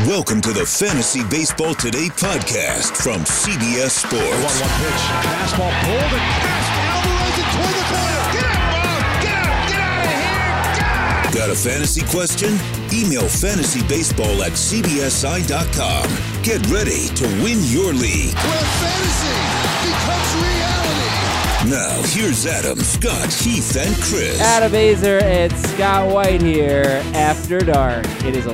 Welcome to the Fantasy Baseball Today podcast from CBS Sports. 1 1 pitch. Fastball pulled and fast. Alvarez it toward the corner. Get out, Bob. Get out. Get out of here. Got a fantasy question? Email fantasybaseball at cbsi.com. Get ready to win your league. Where fantasy becomes reality. Now, here's Adam, Scott, Heath, and Chris. Adam Aizer and Scott White here after dark. It is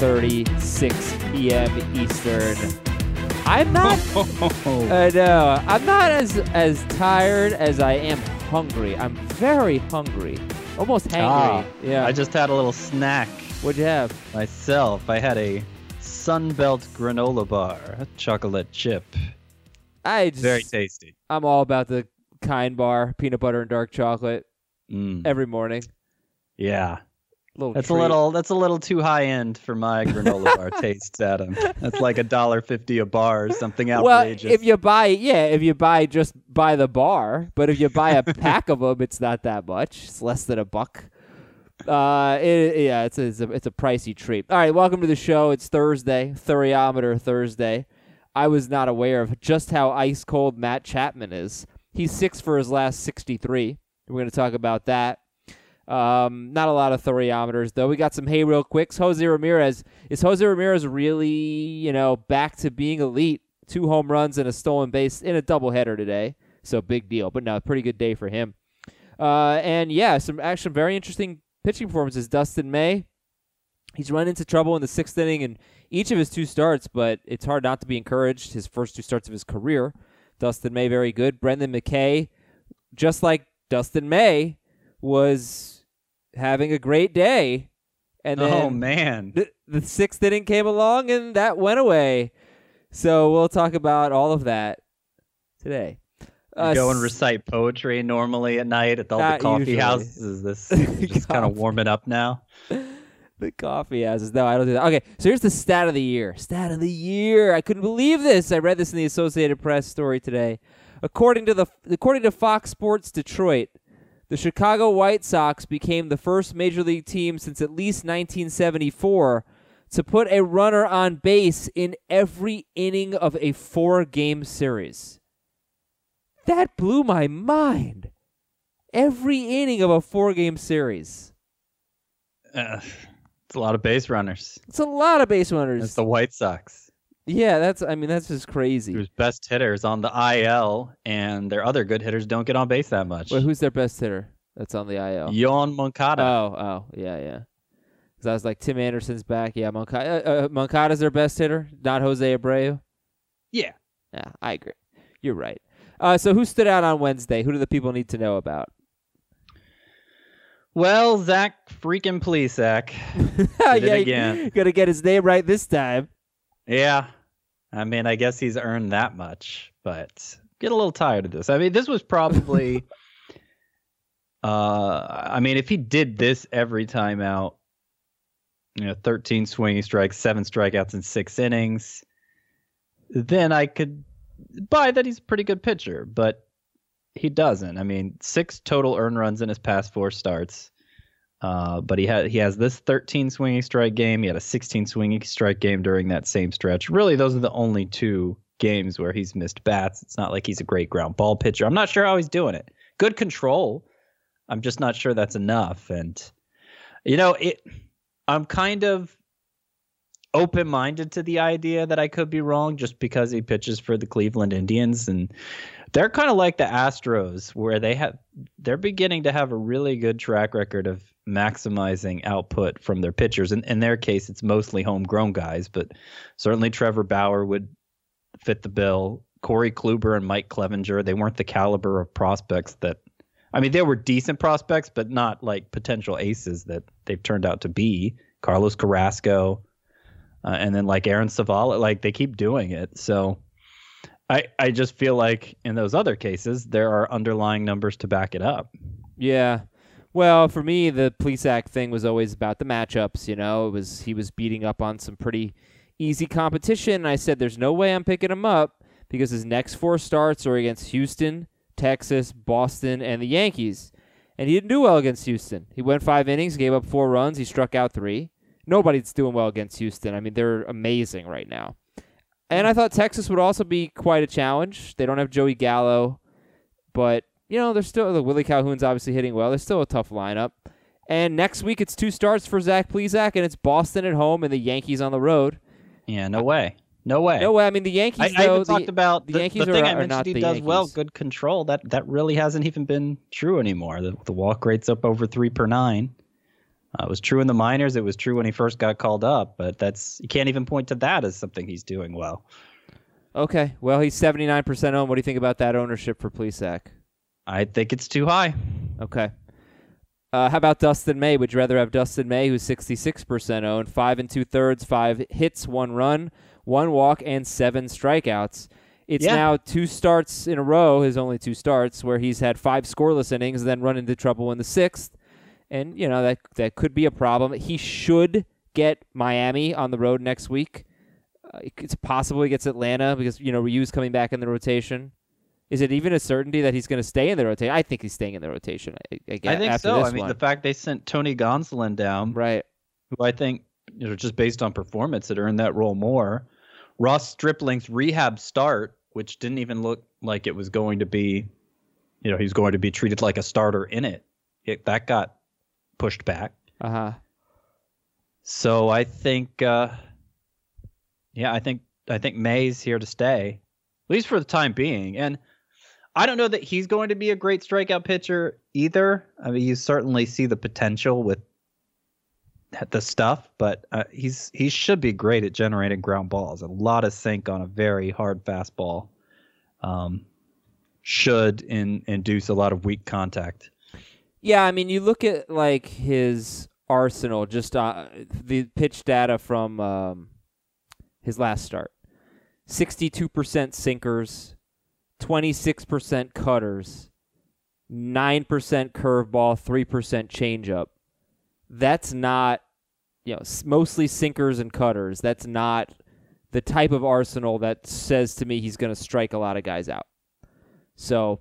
11:36 p.m. Eastern. I'm not. I know. I'm not as as tired as I am hungry. I'm very hungry, almost hangry. Ah, yeah. I just had a little snack What'd you have? myself. I had a Sunbelt granola bar, a chocolate chip. I just. Very tasty. I'm all about the kind bar, peanut butter and dark chocolate Mm, every morning. yeah, Little that's treat. a little that's a little too high end for my granola bar tastes, Adam. That's like a dollar fifty a bar or something Well, if you buy, yeah, if you buy just buy the bar, but if you buy a pack of them, it's not that much. It's less than a buck. Uh, it, yeah, it's a, it's a it's a pricey treat. All right, welcome to the show. It's Thursday, Thuriometer Thursday. I was not aware of just how ice cold Matt Chapman is. He's six for his last sixty-three. We're going to talk about that. Um, not a lot of thuriometers though. We got some hey real quicks. Jose Ramirez is Jose Ramirez really you know back to being elite? Two home runs and a stolen base in a doubleheader today, so big deal. But no, pretty good day for him. Uh, and yeah, some actually very interesting pitching performances. Dustin May, he's run into trouble in the sixth inning in each of his two starts, but it's hard not to be encouraged. His first two starts of his career, Dustin May very good. Brendan McKay, just like Dustin May, was having a great day. And then oh man, the, the sixth inning came along and that went away. So we'll talk about all of that today. Uh, go and recite poetry normally at night at all the coffee usually. houses. Is this just kind of warming up now? the coffee houses. No, I don't do that. Okay, so here's the stat of the year. Stat of the year. I couldn't believe this. I read this in the Associated Press story today. According to the according to Fox Sports Detroit, the Chicago White Sox became the first major league team since at least 1974 to put a runner on base in every inning of a four-game series. That blew my mind. Every inning of a four-game series. Uh, it's a lot of base runners. It's a lot of base runners. It's the White Sox. Yeah, that's. I mean, that's just crazy. whose best hitters on the IL and their other good hitters don't get on base that much. Wait, who's their best hitter? That's on the IL. Yoán Moncada. Oh, oh, yeah, yeah. Because I was like, Tim Anderson's back. Yeah, Moncada. Uh, uh, Moncada's their best hitter, not Jose Abreu. yeah. Yeah, I agree. You're right. Uh, so who stood out on Wednesday? Who do the people need to know about? Well, Zach freaking Plesac. yeah, Did it again. Gonna get his name right this time. Yeah. I mean, I guess he's earned that much, but get a little tired of this. I mean, this was probably uh I mean, if he did this every time out, you know, 13 swinging strikes, 7 strikeouts in 6 innings, then I could buy that he's a pretty good pitcher, but he doesn't. I mean, 6 total earned runs in his past 4 starts. Uh, but he had he has this 13 swinging strike game. He had a 16 swinging strike game during that same stretch. Really, those are the only two games where he's missed bats. It's not like he's a great ground ball pitcher. I'm not sure how he's doing it. Good control. I'm just not sure that's enough. And you know, it. I'm kind of open minded to the idea that I could be wrong just because he pitches for the Cleveland Indians and they're kind of like the Astros where they have they're beginning to have a really good track record of maximizing output from their pitchers. And in their case, it's mostly homegrown guys, but certainly Trevor Bauer would fit the bill. Corey Kluber and Mike Clevinger, they weren't the caliber of prospects that I mean, they were decent prospects, but not like potential aces that they've turned out to be. Carlos Carrasco, uh, and then like Aaron Civale, like they keep doing it. So I I just feel like in those other cases there are underlying numbers to back it up. Yeah. Well, for me, the Plesac thing was always about the matchups. You know, it was he was beating up on some pretty easy competition. And I said, "There's no way I'm picking him up because his next four starts are against Houston, Texas, Boston, and the Yankees." And he didn't do well against Houston. He went five innings, gave up four runs, he struck out three. nobody's doing well against Houston. I mean, they're amazing right now. And I thought Texas would also be quite a challenge. They don't have Joey Gallo, but you know they're still the Willie Calhoun's obviously hitting well. They're still a tough lineup. And next week it's two starts for Zach Plesac, and it's Boston at home and the Yankees on the road. Yeah, no way. No way. No way. I mean the Yankees. I, though, I even the, talked about the the, Yankees the thing are- I mentioned not he does well, good control. That that really hasn't even been true anymore. The, the walk rate's up over three per nine. Uh, it was true in the minors. It was true when he first got called up, but that's you can't even point to that as something he's doing well. Okay. Well, he's seventy nine percent owned. What do you think about that ownership for Plesac? I think it's too high. Okay. Uh, how about Dustin May? Would you rather have Dustin May, who's 66% owned, five and two thirds, five hits, one run, one walk, and seven strikeouts? It's Yeah. now two starts in a row, his only two starts, where he's had five scoreless innings, then run into trouble in the sixth. And, you know, that, that could be a problem. He should get Miami on the road next week. Uh, it's possible he gets Atlanta because, you know, Ryu's coming back in the rotation. Is it even a certainty that he's going to stay in the rotation? I think he's staying in the rotation. I, I, I think so. I mean, one. the fact they sent Tony Gonsolin down, right. who I think, you know, just based on performance, had earned that role more. Ross Stripling's rehab start, which didn't even look like it was going to be, you know, he was going to be treated like a starter in it. it that got pushed back. Uh huh. So I think, uh, yeah, I think I think May's here to stay, at least for the time being. And I don't know that he's going to be a great strikeout pitcher either. I mean, you certainly see the potential with the stuff, but uh, he's he should be great at generating ground balls. A lot of sink on a very hard fastball um, should in, induce a lot of weak contact. Yeah, I mean, you look at like his arsenal, just uh, the pitch data from um, his last start: sixty-two percent sinkers, twenty-six percent cutters, nine percent curveball, three percent changeup. That's not, you know, mostly sinkers and cutters. That's not the type of arsenal that says to me he's going to strike a lot of guys out. So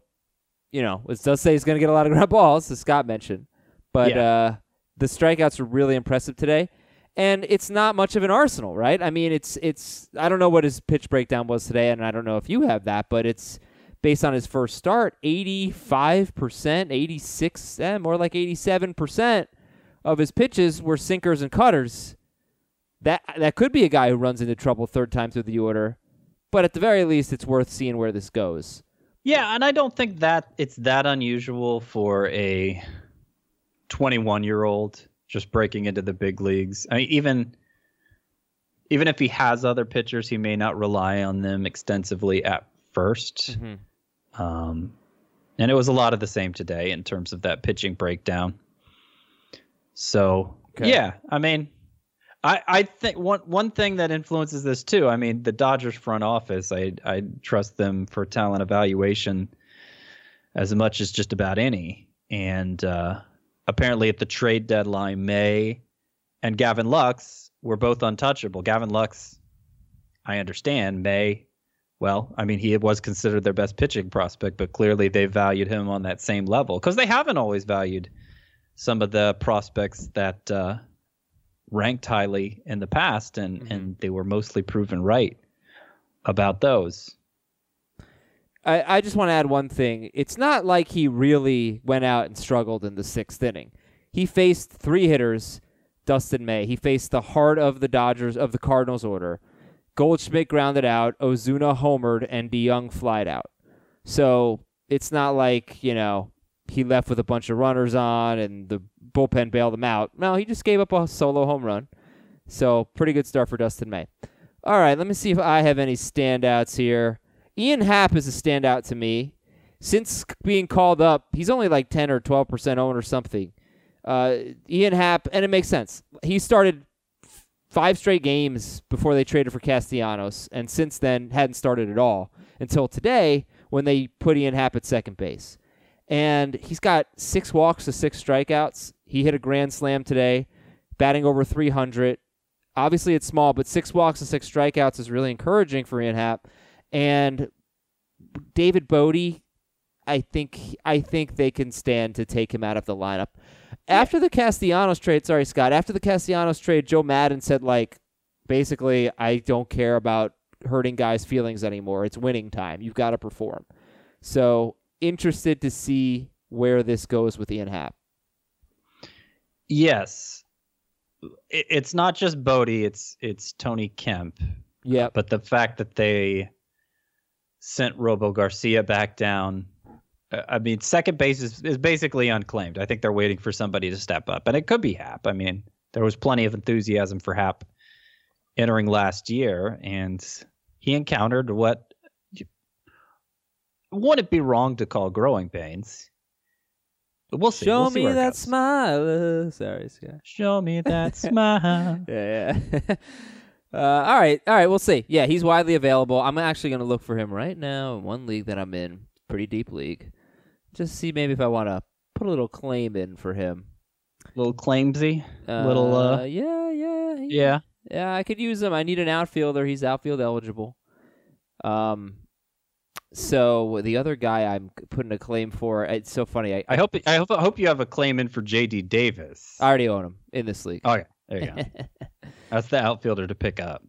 you know, it does say he's going to get a lot of ground balls, as Scott mentioned. But Yeah. uh, the strikeouts were really impressive today, and it's not much of an arsenal, right? I mean, it's it's I don't know what his pitch breakdown was today, and I don't know if you have that, but it's based on his first start, eighty five percent, eighty six, eh, more like eighty seven percent of his pitches were sinkers and cutters. That that could be a guy who runs into trouble third time through the order, but at the very least, it's worth seeing where this goes. Yeah, and I don't think that it's that unusual for a 21 year old just breaking into the big leagues. I mean, even even if he has other pitchers, he may not rely on them extensively at 1st Mhm. Um, and it was a lot of the same today in terms of that pitching breakdown. So Okay. yeah, I mean, I I think one one thing that influences this too. I mean, the Dodgers front office. I I trust them for talent evaluation as much as just about any. And uh, apparently, at the trade deadline, May and Gavin Lux were both untouchable. Gavin Lux, I understand. May, well, I mean, he was considered their best pitching prospect, but clearly they valued him on that same level because they haven't always valued some of the prospects that uh, ranked highly in the past, and Mhm. and they were mostly proven right about those. I, I just want to add one thing. It's not like he really went out and struggled in the sixth inning. He faced three hitters, Dustin May. He faced the heart of the Dodgers of the Cardinals order. Goldschmidt grounded out, Ozuna homered, and DeJong flied out. So it's not like, you know, he left with a bunch of runners on and the bullpen bailed him out. No, he just gave up a solo home run. So pretty good start for Dustin May. All right, let me see if I have any standouts here. Ian Happ is a standout to me. Since being called up, he's only like 10 or 12% owned or something. Uh, Ian Happ, and it makes sense. He started five straight games before they traded for Castellanos, and since then hadn't started at all until today when they put Ian Happ at second base. And he's got six walks to six strikeouts. He hit a grand slam today, batting over 300. Obviously, it's small, but six walks and six strikeouts is really encouraging for Ian Happ. And David Bote, I think I think they can stand to take him out of the lineup. after the Castellanos trade, sorry, Scott, after the Castellanos trade, Joe Maddon said, like, basically, I don't care about hurting guys' feelings anymore. It's winning time. You've got to perform. So, interested to see where this goes with Ian Happ. Yes. It's not just Bote, it's it's Tony Kemp. Yep. But the fact that they sent Robel Garcia back down, I mean, second base is, is basically unclaimed. I think they're waiting for somebody to step up, and it could be Happ. I mean, there was plenty of enthusiasm for Happ entering last year, and he encountered what would it be wrong to call growing pains? We'll see. Show We'll see me that goes. smile. Uh, Sorry, Scott. Show me that smile. Yeah, yeah. uh, all right, all right. We'll see. Yeah, he's widely available. I'm actually going to look for him right now in one league that I'm in, pretty deep league, just see maybe if I want to put a little claim in for him. little claimsy. Little, uh, yeah, yeah, he- Yeah. yeah. I could use him. I need an outfielder. He's outfield eligible. Um, so the other guy I'm putting a claim for. It's so funny. I, I hope I hope I hope you have a claim in for JD Davis. I already own him in this league. okay, there you go. That's the outfielder to pick up.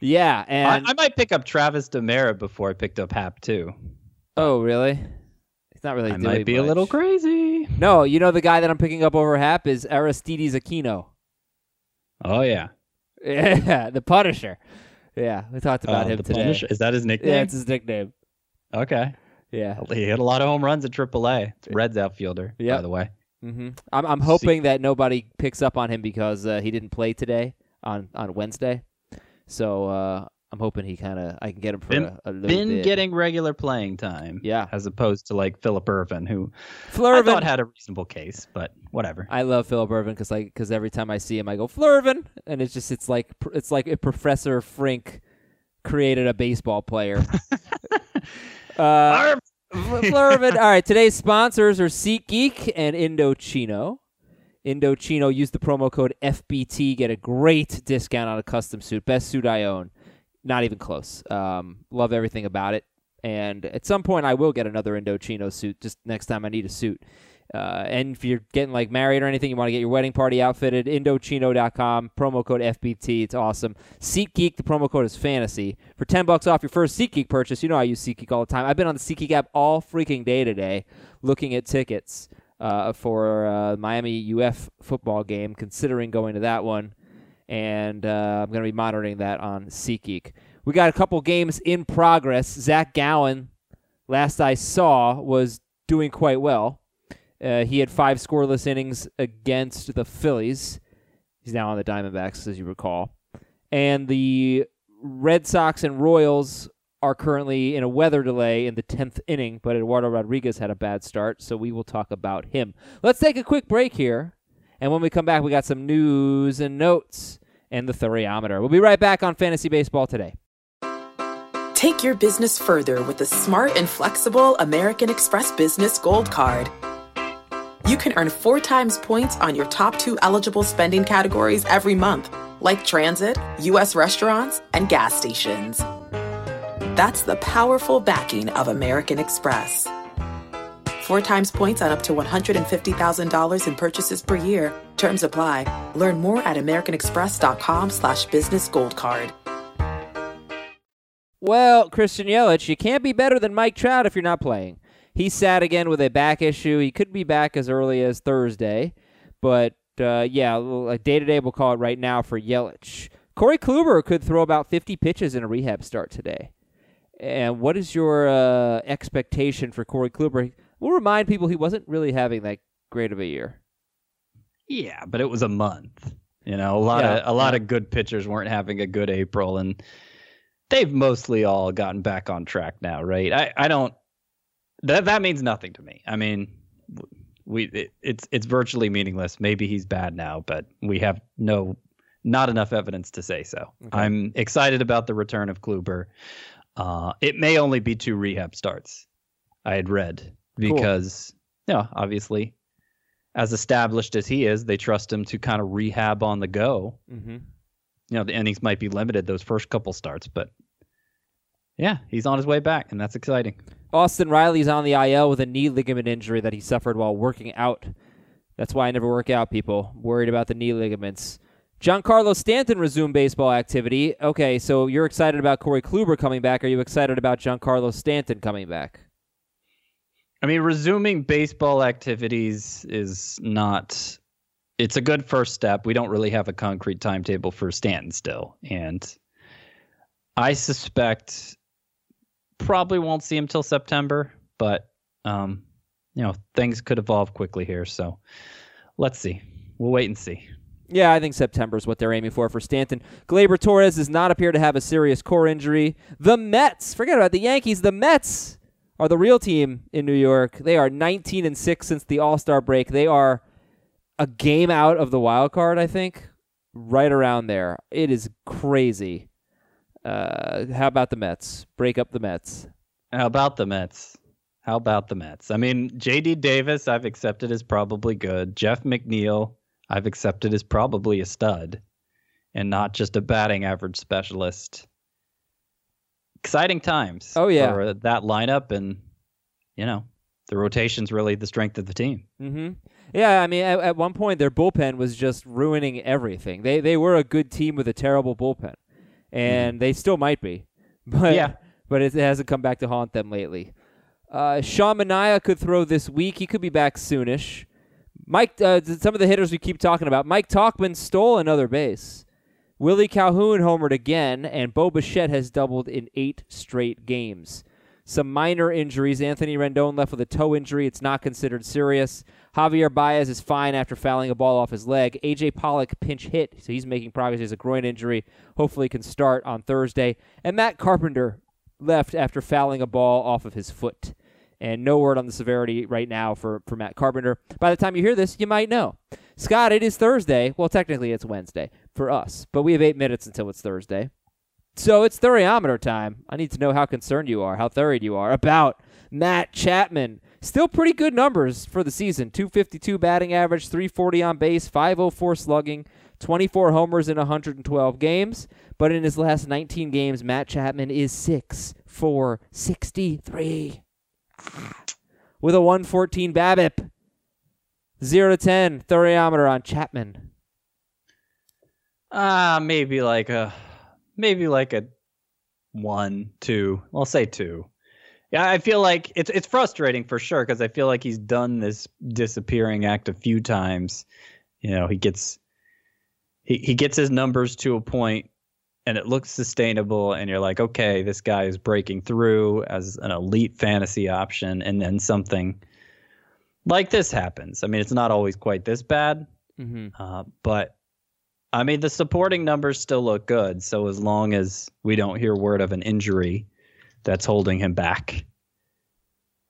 yeah, I, and I might pick up Travis Demeritte before I picked up Happ too. oh really? It's not really. I might be a little crazy. No, you know the guy that I'm picking up over Happ is Aristides Aquino. Oh yeah, Yeah, the Punisher. Yeah, we talked about Oh, him the today. Punisher. Is that his nickname? Yeah, it's his nickname. okay. Yeah. He hit a lot of home runs at AAA. It's Reds outfielder, Yep. by the way. Mm-hmm. I'm I'm hoping that nobody picks up on him because uh, he didn't play today on on Wednesday. So uh, I'm hoping he kind of I can get him for Been- a, a little Been bit. getting regular playing time. Yeah. As opposed to like Phillip Ervin, who I Flurvin. thought had a reasonable case, but whatever. I love Phillip Ervin because like because every time I see him, I go Flurvin, and it's just it's like it's like if Professor Frink created a baseball player. uh, Flurvin. All right, today's sponsors are SeatGeek and Indochino. Indochino, use the promo code FBT, get a great discount on a custom suit. Best suit I own. Not even close. Um, love everything about it. And at some point, I will get another Indochino suit just next time I need a suit. Uh, and if you're getting like married or anything, you want to get your wedding party outfitted, Indochino.com, promo code FBT. It's awesome. SeatGeek, the promo code is fantasy. For 10 bucks off your first SeatGeek purchase, you know I use SeatGeek all the time. I've been on the SeatGeek app all freaking day today looking at tickets uh, for uh, Miami UF football game, considering going to that one. And uh, I'm going to be monitoring that on SeatGeek. We got a couple games in progress. Zac Gallen, last I saw, was doing quite well. Uh, he had five scoreless innings against the Phillies. He's now on the Diamondbacks, as you recall. And the Red Sox and Royals are currently in a weather delay in the 10th inning, but Eduardo Rodriguez had a bad start, so we will talk about him. Let's take a quick break here. And when we come back, we got some news and notes and the thermometer. We'll be right back on Fantasy Baseball today. Take your business further with the smart and flexible American Express Business Gold Card. You can earn four times points on your top two eligible spending categories every month, like transit, U.S. restaurants, and gas stations. That's the powerful backing of American Express. Four times points on up to $150,000 in purchases per year. Terms apply. Learn more at americanexpress.com slash business gold card. Well, Christian Yelich, you can't be better than Mike Trout if you're not playing. He sat again with a back issue. He could be back as early as Thursday, but uh, yeah, a day to day we'll call it right now for Yelich. Corey Kluber could throw about 50 pitches in a rehab start today. And what is your uh, expectation for Corey Kluber? We'll remind people he wasn't really having that great of a year. Yeah, but it was a month. You know, a lot Yeah, of a lot yeah. of good pitchers weren't having a good April, and they've mostly all gotten back on track now, right? I I don't that that means nothing to me. I mean, we it, it's it's virtually meaningless. Maybe he's bad now, but we have no not enough evidence to say so. I'm excited about the return of Kluber. Uh, it may only be two rehab starts. I had read. Because you know, obviously as established as he is, they trust him to kind of rehab on the go. Mm-hmm. You know, the innings might be limited those first couple starts, but yeah, he's on his way back, and that's exciting. Austin Riley's on the IL with a knee ligament injury that he suffered while working out That's why I never work out, people. Worried about the knee ligaments. Giancarlo Stanton resumed baseball activity. Okay, so you're excited about Corey Kluber coming back. Are you excited about Giancarlo Stanton coming back? I mean, resuming baseball activities is not. It's a good first step. We don't really have a concrete timetable for Stanton still, and I suspect probably won't see him till September. But um, you know, things could evolve quickly here. So let's see. We'll wait and see. Yeah, I think September is what they're aiming for for Stanton. Gleyber Torres does not appear to have a serious core injury. The Mets, forget about the Yankees. The Mets are the real team in New York. They are 19 and 6 since the All-Star break. They are a game out of the wild card, I think, right around there. It is crazy. Uh, how about the Mets? Break up the Mets. How about the Mets? How about the Mets? I mean, JD Davis, I've accepted as probably good. Jeff McNeil, I've accepted as probably a stud and not just a batting average specialist. Exciting times. Oh, yeah. For that lineup, and, you know, the rotation's really the strength of the team. Mm-hmm. Yeah, I mean, at, at one point, their bullpen was just ruining everything. They they were a good team with a terrible bullpen, and they still might be. But Yeah. but it hasn't come back to haunt them lately. Uh, Sean Manaea could throw this week. He could be back soonish. Mike, uh, some of the hitters we keep talking about. Mike Tauchman stole another base. Willie Calhoun homered again, and Bo Bichette has doubled in eight straight games. Some minor injuries. Anthony Rendon left with a toe injury. It's not considered serious. Javier Baez is fine after fouling a ball off his leg. AJ Pollock pinch hit, so he's making progress. He has a groin injury. Hopefully, can start on Thursday. And Matt Carpenter left after fouling a ball off of his foot. And no word on the severity right now for, for Matt Carpenter. By the time you hear this, you might know. Scott, it is Thursday. Well, technically, it's Wednesday for us, but we have eight minutes until it's Thursday. So it's thuriometer time. I need to know how concerned you are, how thuried you are about Matt Chapman. Still pretty good numbers for the season 252 batting average, 340 on base, 504 slugging, 24 homers in 112 games. But in his last 19 games, Matt Chapman is 6 4 63 with a 114 BABIP. 0 to 10 thuriometer on Chapman. Ah, maybe like a maybe like a one, two. I'll say two. Yeah, I feel like it's it's frustrating for sure because I feel like he's done this disappearing act a few times. You know, he gets he, he gets his numbers to a point and it looks sustainable and you're like, okay, this guy is breaking through as an elite fantasy option and then something like this happens. I mean, it's not always quite this bad, Mm-hmm. uh, but I mean, the supporting numbers still look good. So as long as we don't hear word of an injury that's holding him back,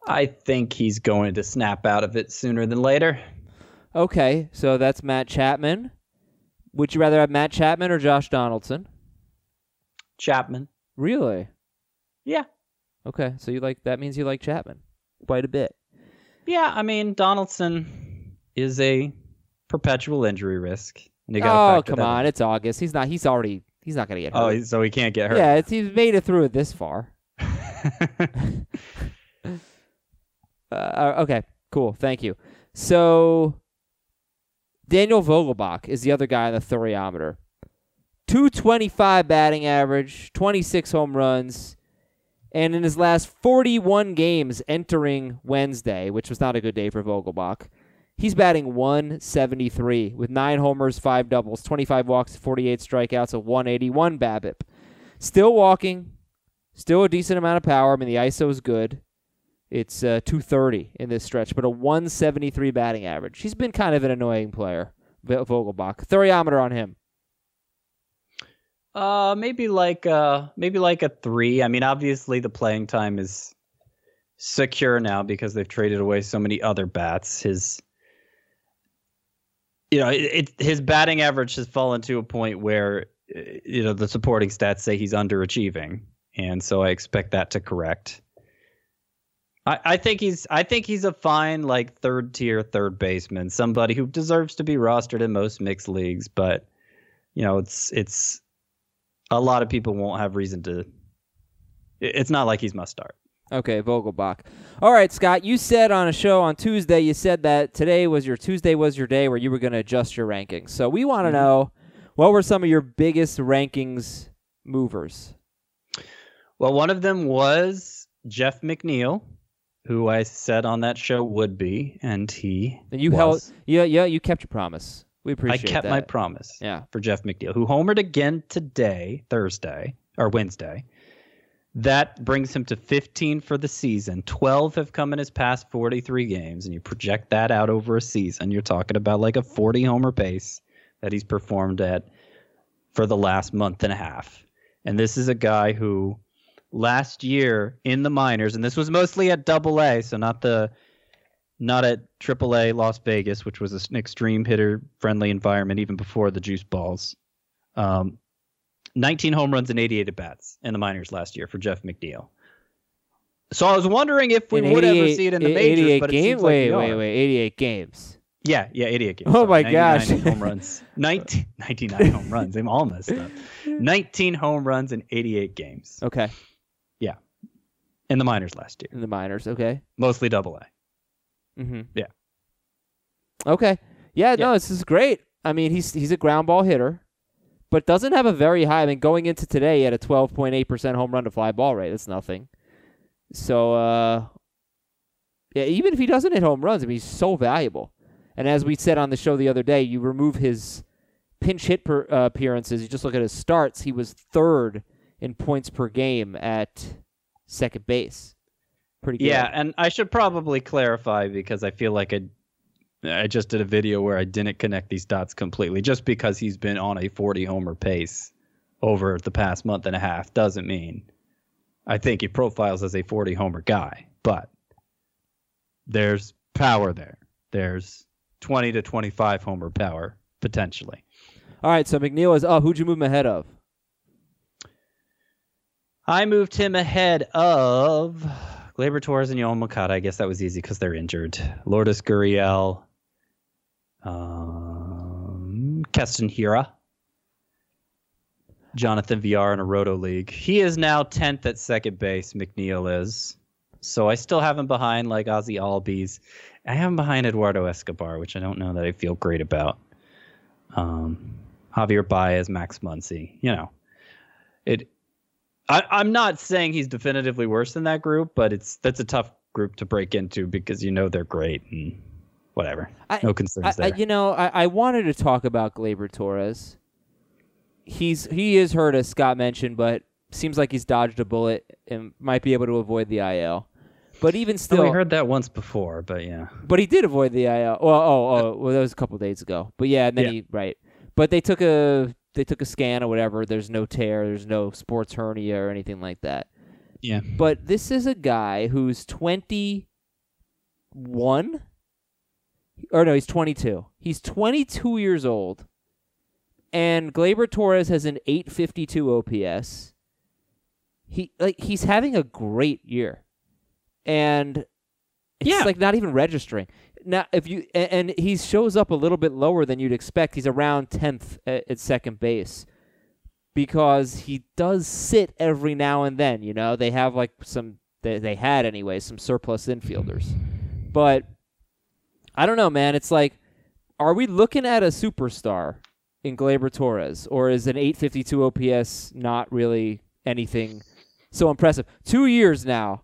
I think he's going to snap out of it sooner than later. Okay, so that's Matt Chapman. Would you rather have Matt Chapman or Josh Donaldson? Chapman. Really? Yeah. Okay, so you like that means you like Chapman quite a bit. Yeah. I mean, Donaldson is a perpetual injury risk. And you gotta Oh, come on, in. it's August. He's not. He's already. He's not gonna get hurt. Oh, so he can't get hurt. yeah, it's, he's made it through it this far. Uh, okay, cool. Thank you. So Daniel Vogelbach is the other guy on the thuriometer. 225 batting average, 26 home runs, and in his last 41 games entering Wednesday, which was not a good day for Vogelbach, he's batting 173 with 9 homers, 5 doubles, 25 walks, 48 strikeouts, a 181 BABIP. Still walking, still a decent amount of power. I mean, the ISO is good. It's uh, 230 in this stretch, but a 173 batting average. He's been kind of an annoying player, Vogelbach. Thuriometer on him. Uh, maybe like uh, maybe like a three. I mean, obviously the playing time is secure now because they've traded away so many other bats. His, you know, it, it his batting average has fallen to a point where uh, you know the supporting stats say he's underachieving, and so I expect that to correct. I, I think he's I think he's a fine like third tier third baseman, somebody who deserves to be rostered in most mixed leagues, but you know it's it's a lot of people won't have reason to. It's not like he's must start. Okay, Vogelbach. All right, Scott. You said on a show on Tuesday, you said that today was your Tuesday was your day where you were going to adjust your rankings. So we want to Mm-hmm. know what were some of your biggest rankings movers. Well, one of them was Jeff McNeil, who I said on that show would be, and he And you was. held, yeah, yeah, you kept your promise. We appreciate. It. I kept that. my promise. Yeah. for Jeff McNeil, who homered again today, Thursday or Wednesday. That brings him to 15 for the season. 12 have come in his past 43 games, and you project that out over a season. You're talking about like a 40 homer pace that he's performed at for the last month and a half. And this is a guy who last year in the minors, and this was mostly at double A, so not the not at triple A Las Vegas, which was an extreme hitter friendly environment even before the juice balls. Um, 19 home runs and 88 at bats in the minors last year for Jeff McNeil. So I was wondering if we would ever see it in the majors, 88 but it seems like wait, wait, wait. 88 games. Yeah, yeah, 88 games. Oh my 99 gosh. home runs. 19, 99 home runs. I'm all messed up. 19 home runs in 88 games Okay, Yeah. in the minors last year, in the minors. Okay. mostly double A. Mm-hmm. Yeah. Okay. Yeah, Yeah. No, this is great. I mean, he's he's a ground ball hitter, but doesn't have a very high. I mean, going into today, he had a 12.8 percent home run to fly ball rate. That's nothing. So, uh, yeah, even if he doesn't hit home runs, I mean, he's so valuable. And as we said on the show the other day, you remove his pinch hit per, uh, appearances. You just look at his starts. He was third in points per game at second base. Pretty good. Yeah, and I should probably clarify because I feel like I, I just did a video where I didn't connect these dots completely. Just because he's been on a 40 homer pace over the past month and a half doesn't mean I think he profiles as a 40 homer guy. But there's power there. There's 20 to 25 homer power potentially. All right. So McNeil is up. Who'd you move him ahead of? I moved him ahead of Gleyber Torres and Yoel Moncada. I guess that was easy because they're injured. Lourdes Gurriel, um, Keston Hiura, Jonathan Villar in a Roto League. He is now 10th at second base, McNeil is. So I still have him behind like Ozzie Albies. I have him behind Eduardo Escobar, which I don't know that I feel great about. Um, Javier Baez, Max Muncy. You know, it I, I'm not saying he's definitively worse than that group, but it's that's a tough group to break into because you know they're great and whatever. I- no concerns I, I, there. you know, I, I wanted to talk about Gleyber Torres. He's he is hurt, as Scott mentioned, but seems like he's dodged a bullet and might be able to avoid the IL. But even Oh, still, we heard that once before, but yeah. but he did avoid the IL. Well, oh, oh, well, that was a couple days ago. But yeah, and then Yeah. he right. But they took a they took a scan or whatever. There's no tear. There's no sports hernia or anything like that. Yeah. But this is a guy who's 21 or no, he's 22. He's 22 years old. And Gleyber Torres has an 852 OPS. He like he's having a great year. And it's Yeah. like not even registering. Now if you and he shows up a little bit lower than you'd expect. He's around 10th at, at second base because he does sit every now and then. You know, they have like some they, they had anyway some surplus infielders, but I don't know, man. It's like, are we looking at a superstar in Gleyber Torres, or is an 852 OPS not really anything so impressive? Two years now.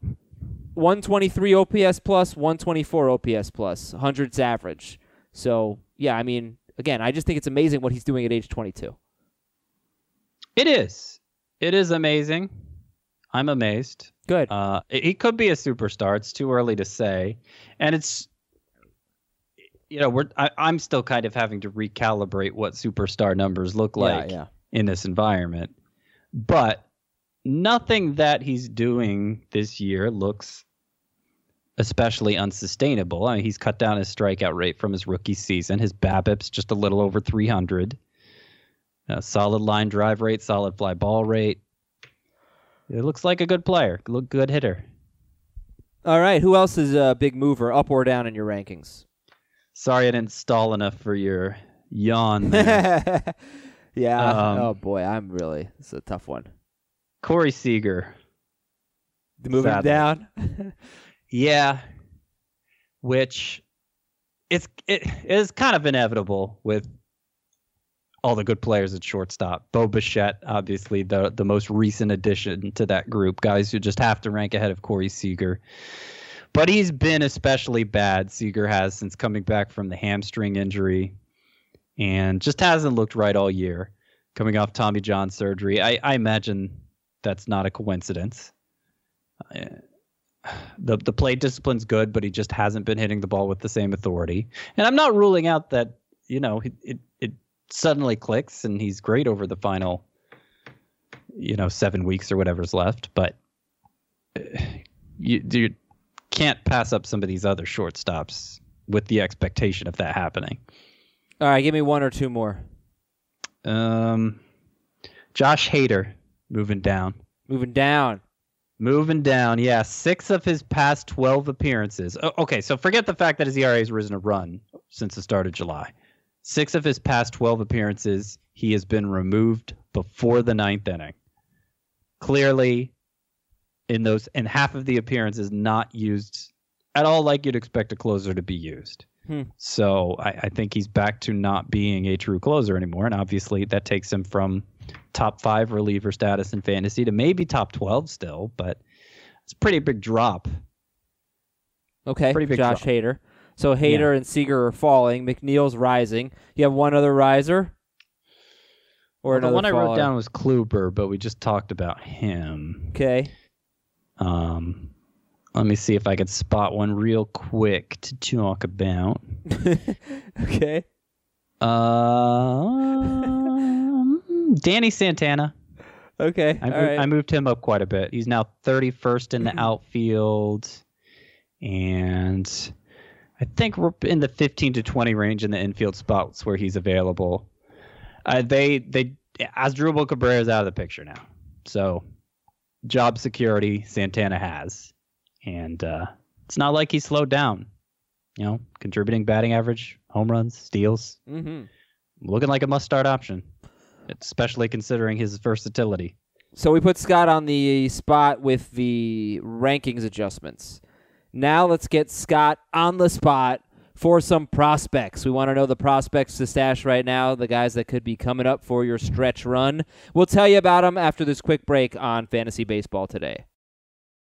123 OPS plus, 124 OPS plus, hundreds average. So, yeah, I mean, again, I just think it's amazing what he's doing at age 22. It is. It is amazing. I'm amazed. Good. Uh, he could be a superstar. It's too early to say, and it's you know we're I, I'm still kind of having to recalibrate what superstar numbers look like yeah. in this environment. But nothing that he's doing this year looks especially unsustainable. I mean, he's cut down his strikeout rate from his rookie season. His BABIP's just a little over 300. Uh, solid line drive rate, solid fly ball rate. It looks like a good player, look good hitter. All right. Who else is a big mover, up or down in your rankings? Sorry I didn't stall enough for your yawn. yeah. Um, oh boy, I'm really. It's a tough one. Corey Seager. Moving Sadly. down. Yeah, which it's it is kind of inevitable with all the good players at shortstop. Bo Bichette, obviously the the most recent addition to that group, guys who just have to rank ahead of Corey Seager. But he's been especially bad. Seager has since coming back from the hamstring injury, and just hasn't looked right all year. Coming off Tommy John surgery, I, I imagine that's not a coincidence. Uh, the the play discipline's good, but he just hasn't been hitting the ball with the same authority. And I'm not ruling out that you know it it, it suddenly clicks and he's great over the final you know seven weeks or whatever's left. But uh, you you can't pass up some of these other shortstops with the expectation of that happening. All right, give me one or two more. Um, Josh Hader moving down. Moving down. Moving down, yeah. Six of his past 12 appearances. O- okay, so forget the fact that his ERA has risen a run since the start of July. Six of his past 12 appearances, he has been removed before the ninth inning. Clearly, in those, and half of the appearance is not used at all like you'd expect a closer to be used. Hmm. So I, I think he's back to not being a true closer anymore. And obviously, that takes him from top five reliever status in fantasy to maybe top 12 still, but it's a pretty big drop. Okay, Pretty big Josh drop. Hader. So Hader and Seager are falling. McNeil's rising. You have one other riser, or Well, the another one I wrote down was Kluber, but we just talked about him. Okay. Um, let me see if I could spot one real quick to talk about. okay. Um, Danny Santana. Okay. I, All mo- right. I moved him up quite a bit. He's now 31st in the outfield, and I think we're in the 15 to 20 range in the infield spots where he's available. Uh, they they Asdrubal Cabrera is out of the picture now, so job security Santana has, and uh, it's not like he's slowed down. You know, contributing batting average, home runs, steals, mm-hmm. looking like a must-start option, especially considering his versatility. So we put Scott on the spot with the rankings adjustments. Now let's get Scott on the spot for some prospects. We want to know the prospects to stash right now, the guys that could be coming up for your stretch run. We'll tell you about them after this quick break on Fantasy Baseball today.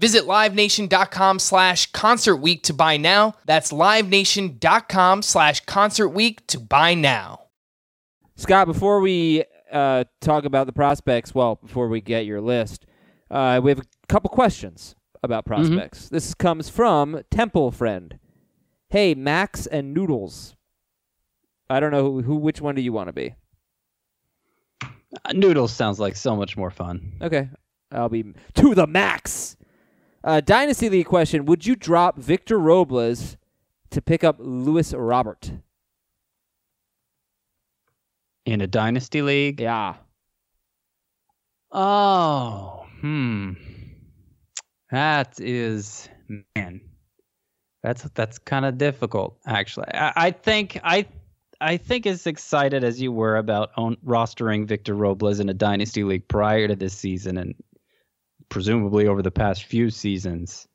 Visit livenation.com slash concert week to buy now. That's livenation.com slash concert week to buy now. Scott, before we uh, talk about the prospects, well, before we get your list, uh, we have a couple questions about prospects. This comes from Temple Friend. Hey, Max and Noodles. I don't know who, who which one do you want to be? Uh, Noodles sounds like so much more fun. Okay, I'll be to the max. Uh, Dynasty League question: Would you drop Victor Robles to pick up Luis Robert? In a dynasty league? Yeah. Oh, hmm. That is man. That's that's kind of difficult, actually. I, I think I I think as excited as you were about own, rostering Victor Robles in a dynasty league prior to this season, and presumably over the past few seasons,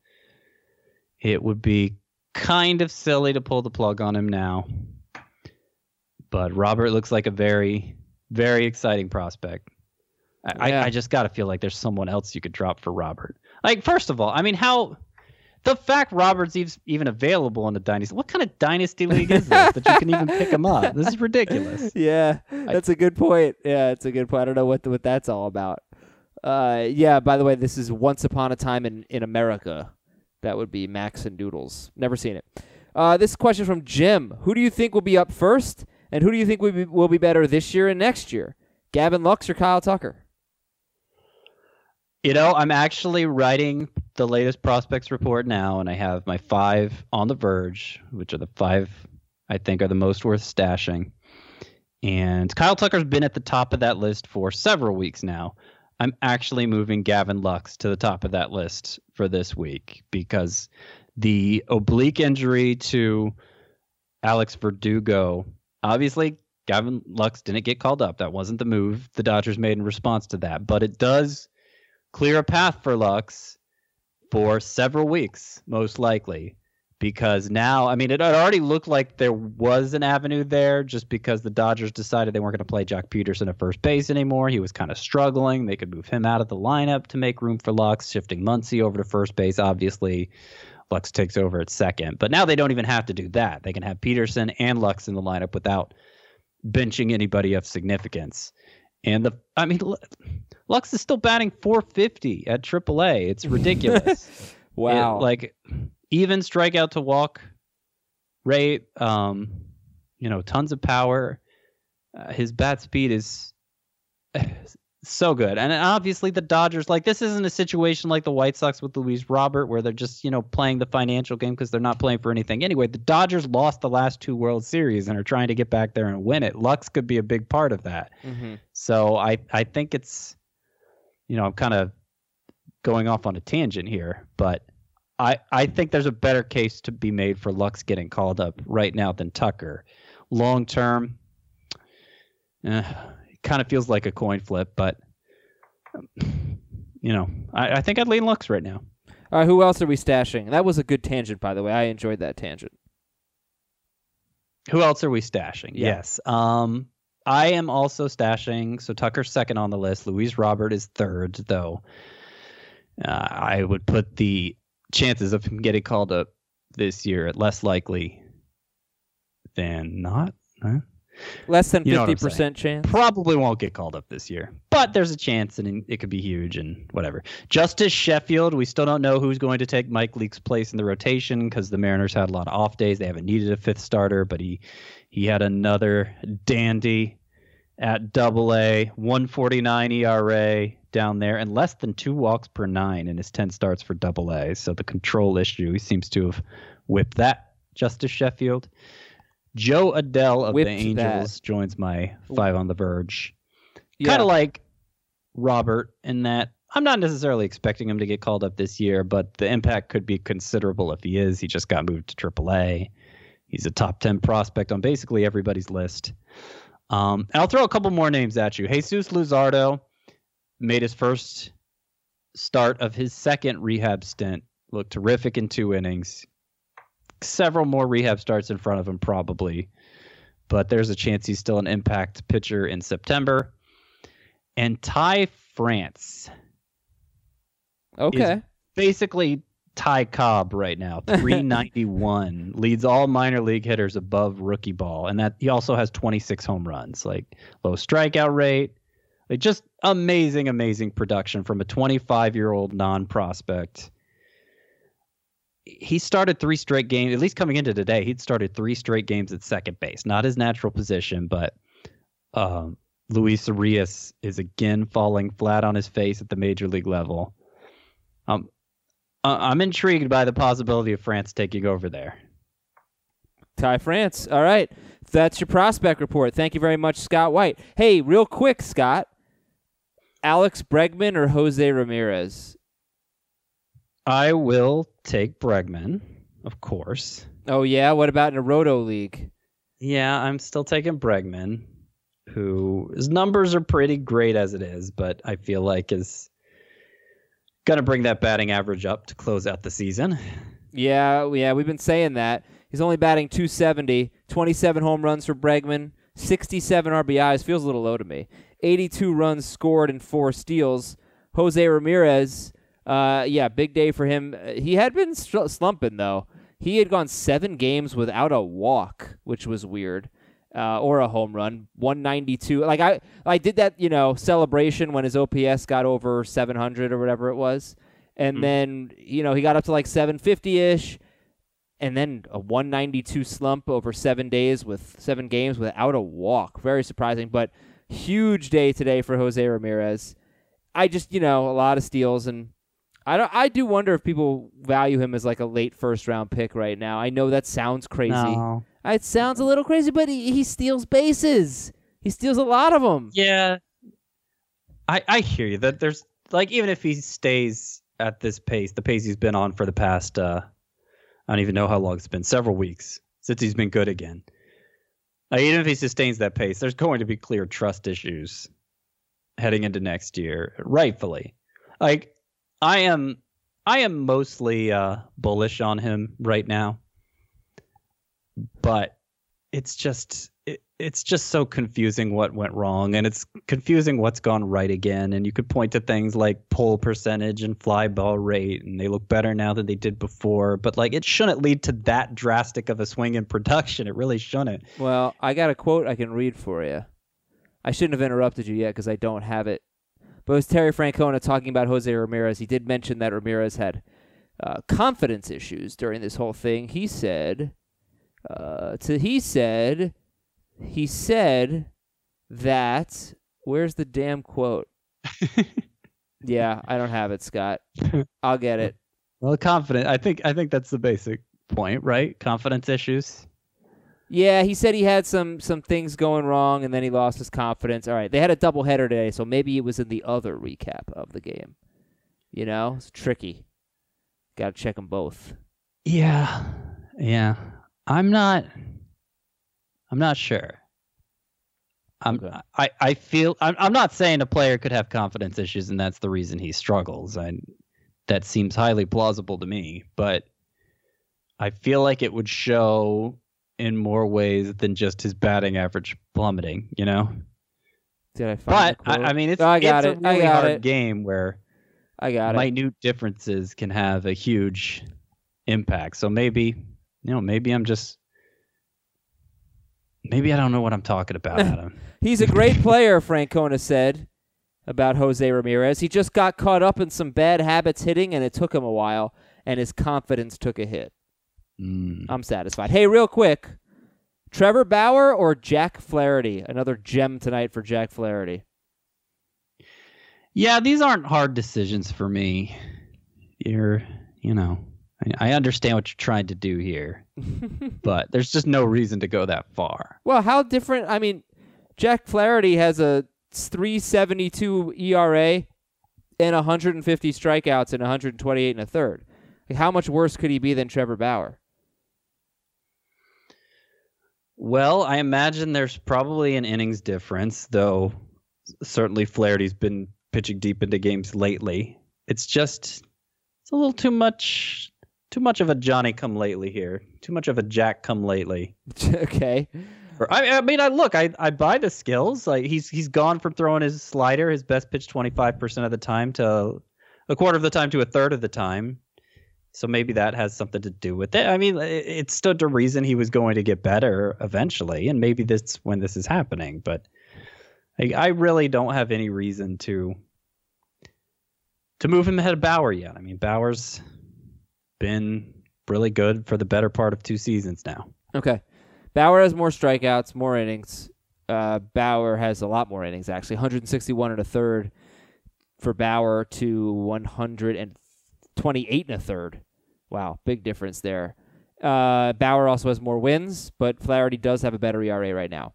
it would be kind of silly to pull the plug on him now. But Robert looks like a very, very exciting prospect. I, Yeah. I, I just got to feel like there's someone else you could drop for Robert. Like, first of all, I mean, how the fact Robert's even available in the dynasty. What kind of dynasty league is this that you can even pick him up? This is ridiculous. Yeah, that's a good point. Yeah, it's a good point. I don't know what what that's all about. Uh, yeah. By the way, this is Once Upon a Time in in America. That would be Max and Doodles. Never seen it. Uh, this question from Jim: Who do you think will be up first, and who do you think will be, will be better this year and next year? Gavin Lux or Kyle Tucker? You know, I'm actually writing the latest prospects report now, and I have my five on the verge, which are the five I think are the most worth stashing. And Kyle Tucker's been at the top of that list for several weeks now. I'm actually moving Gavin Lux to the top of that list for this week because the oblique injury to Alex Verdugo, obviously Gavin Lux didn't get called up. That wasn't the move. The Dodgers made in response to that, but it does clear a path for Lux for several weeks, most likely because now, I mean, it already looked like there was an avenue there just because the Dodgers decided they weren't going to play Joc Pederson at first base anymore. He was kind of struggling. They could move him out of the lineup to make room for Lux, shifting Muncy over to first base. Obviously, Lux takes over at second. But now they don't even have to do that. They can have Peterson and Lux in the lineup without benching anybody of significance. And the, I mean, Lux is still batting 450 at AAA. It's ridiculous. wow. It, like even strikeout to walk rate. Um, you know, tons of power. Uh, his bat speed is so good. And obviously the Dodgers like this isn't a situation like the White Sox with Luis Robert where they're just, you know, playing the financial game because they're not playing for anything. Anyway, the Dodgers lost the last two World Series and are trying to get back there and win it. Lux could be a big part of that. Mm-hmm. So I I think it's you know, I'm kind of going off on a tangent here, but I, I think there's a better case to be made for Lux getting called up right now than Tucker. Long term, eh, it kind of feels like a coin flip, but you know, I, I think I'd lean Lux right now. All right, who else are we stashing? That was a good tangent, by the way. I enjoyed that tangent. Who else are we stashing? Yeah. Yes. Um, I am also stashing. So Tucker's second on the list. Luis Robert is third, though. Uh, I would put the chances of him getting called up this year at less likely than not. Huh? Less than You know what fifty percent chance. Probably won't get called up this year, but there's a chance, and it could be huge, and whatever. Justus Sheffield, we still don't know who's going to take Mike Leake's place in the rotation because the Mariners had a lot of off days. They haven't needed a fifth starter, but he he had another dandy at Double A, 149 ERA down there, and less than two walks per nine in his 10 starts for Double A. So the control issue, he seems to have whipped that. Justus Sheffield. Jo Adell of Whipped the Angels that. joins my five on the verge. Yeah. Kind of like Robert in that I'm not necessarily expecting him to get called up this year, but the impact could be considerable if he is. He just got moved to AAA. He's a top 10 prospect on basically everybody's list. Um, and I'll throw a couple more names at you. Jesus Luzardo made his first start of his second rehab stint. Looked terrific in two innings. Several more rehab starts in front of him, probably. But there's a chance he's still an impact pitcher in September. And Ty France, okay. basically Ty Cobb right now, 391, leads all minor league hitters above rookie ball, and that he also has 26 home runs, like low strikeout rate, like just amazing, amazing production from a 25 year old non prospect. He started three straight games, at least coming into today, he'd started three straight games at second base, not his natural position, but um, Luis Urias is again falling flat on his face at the major league level. Um, I'm intrigued by the possibility of France taking over there. Ty France. All right. That's your prospect report. Thank you very much, Scott White. Hey, real quick, Scott. Alex Bregman or Jose Ramirez? I will take Bregman, of course. Oh yeah. What about in a Roto league? Yeah, I'm still taking Bregman, who his numbers are pretty great as it is, but I feel like is to bring that batting average up to close out the season. Yeah, yeah, we've been saying that. He's only batting 270, 27 home runs for Bregman, 67 RBIs. Feels a little low to me. 82 runs scored and four steals. Jose Ramirez, uh, yeah, big day for him. Uh, He had been slumping though. He had gone seven games without a walk, which was weird, uh, or a home run. 192. Like I, I did that, you know, celebration when his OPS got over 700 or whatever it was, and then you know he got up to like 750 ish and then a 192 slump over seven days with seven games without a walk. Very surprising, but huge day today for Jose Ramirez. I just you know a lot of steals and I don't. I do wonder if people value him as like a late first round pick right now. I know that sounds crazy. No. It sounds a little crazy, but he, he steals bases. He steals a lot of them. Yeah. I I hear you. That there's like even if he stays at this pace, the pace he's been on for the past uh I don't even know how long it's been, several weeks since he's been good again. Like, even if he sustains that pace, there's going to be clear trust issues heading into next year, rightfully. Like I am I am mostly uh bullish on him right now. But it's just it, it's just so confusing what went wrong and it's confusing what's gone right again and you could point to things like pull percentage and fly ball rate and they look better now than they did before but like it shouldn't lead to that drastic of a swing in production it really shouldn't Well, I got a quote I can read for you. I shouldn't have interrupted you yet because I don't have it. But it was Terry Francona talking about Jose Ramirez. He did mention that Ramirez had uh, confidence issues during this whole thing. He said, uh, to, he said, he said that. Where's the damn quote? yeah, I don't have it, Scott. I'll get it. well confident i think i think that's the basic point right confidence issues Yeah, he said he had some some things going wrong, and then he lost his confidence. All right, they had a doubleheader today, so maybe it was in the other recap of the game. You know, it's tricky. Got to check them both. yeah yeah i'm not i'm not sure I'm, Okay. I, I feel I'm, I'm not saying a player could have confidence issues and that's the reason he struggles. I, that seems highly plausible to me, but I feel like it would show in more ways than just his batting average plummeting, you know? Did I find But? I, I mean, it's, Oh, I got it's it. a I really got hard it. game where I got it. minute differences can have a huge impact. So maybe, you know, maybe I'm just, maybe I don't know what I'm talking about, Adam. He's a great player, Francona said about Jose Ramirez. He just got caught up in some bad habits hitting, and it took him a while, and his confidence took a hit. Mm. I'm satisfied. Hey, real quick, Trevor Bauer or Jack Flaherty? Another gem tonight for Jack Flaherty. Yeah, these aren't hard decisions for me. You're, you know, I, understand what you're trying to do here, but there's just no reason to go that far. Well, how different? I mean, Jack Flaherty has a 372 ERA and 150 strikeouts and 128 and a third. Like, how much worse could he be than Trevor Bauer? Well, I imagine there's probably an innings difference, though certainly Flaherty's been pitching deep into games lately. It's just it's a little too much too much of a Johnny come lately here. Too much of a Jack come lately. okay. Or- I, I mean, I look, I, I buy the skills. Like he's he's gone from throwing his slider, his best pitch, twenty five percent of the time, to a quarter of the time to a third of the time. So maybe that has something to do with it. I mean, it, it stood to reason he was going to get better eventually, and maybe that's when this is happening. But I, I really don't have any reason to to move him ahead of Bauer yet. I mean, Bauer's been really good for the better part of two seasons now. Okay. Bauer has more strikeouts, more innings. Uh, Bauer has a lot more innings, actually. 161 and a third for Bauer to 128 and a third. Wow, big difference there. Uh, Bauer also has more wins, but Flaherty does have a better ERA right now.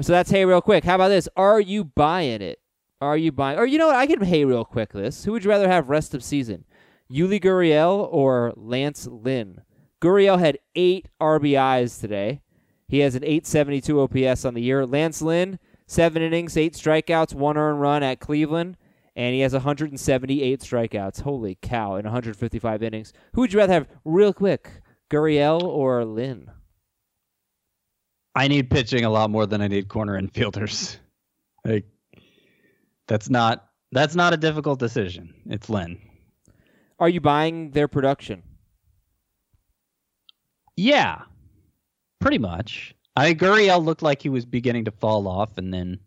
So that's hey real quick. How about this? Are you buying it? Are you buying? Or you know what? I can hey real quick this. Who would you rather have rest of season? Yuli Gurriel or Lance Lynn? Gurriel had eight RBIs today. He has an 872 OPS on the year. Lance Lynn, seven innings, eight strikeouts, one earned run at Cleveland, and he has 178 strikeouts. Holy cow, in 155 innings. Who would you rather have, real quick, Gurriel or Lynn? I need pitching a lot more than I need corner infielders. Like that's not that's not a difficult decision. It's Lynn. Are you buying their production? Yeah, pretty much. I Gurriel looked like he was beginning to fall off, and then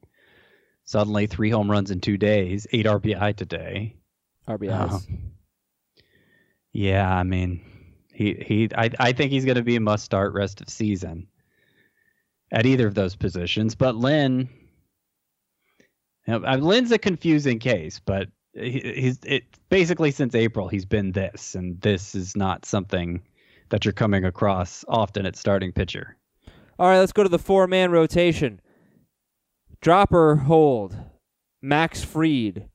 suddenly three home runs in two days, eight RBI today. RBIs. Um, yeah, I mean, he he. I I think he's going to be a must start rest of season at either of those positions. But Lynn, You know, uh, Lynn's a confusing case, but he's it basically since April he's been this, and this is not something that you're coming across often at starting pitcher. All right, let's go to the four man rotation. Dropper hold. Max Fried,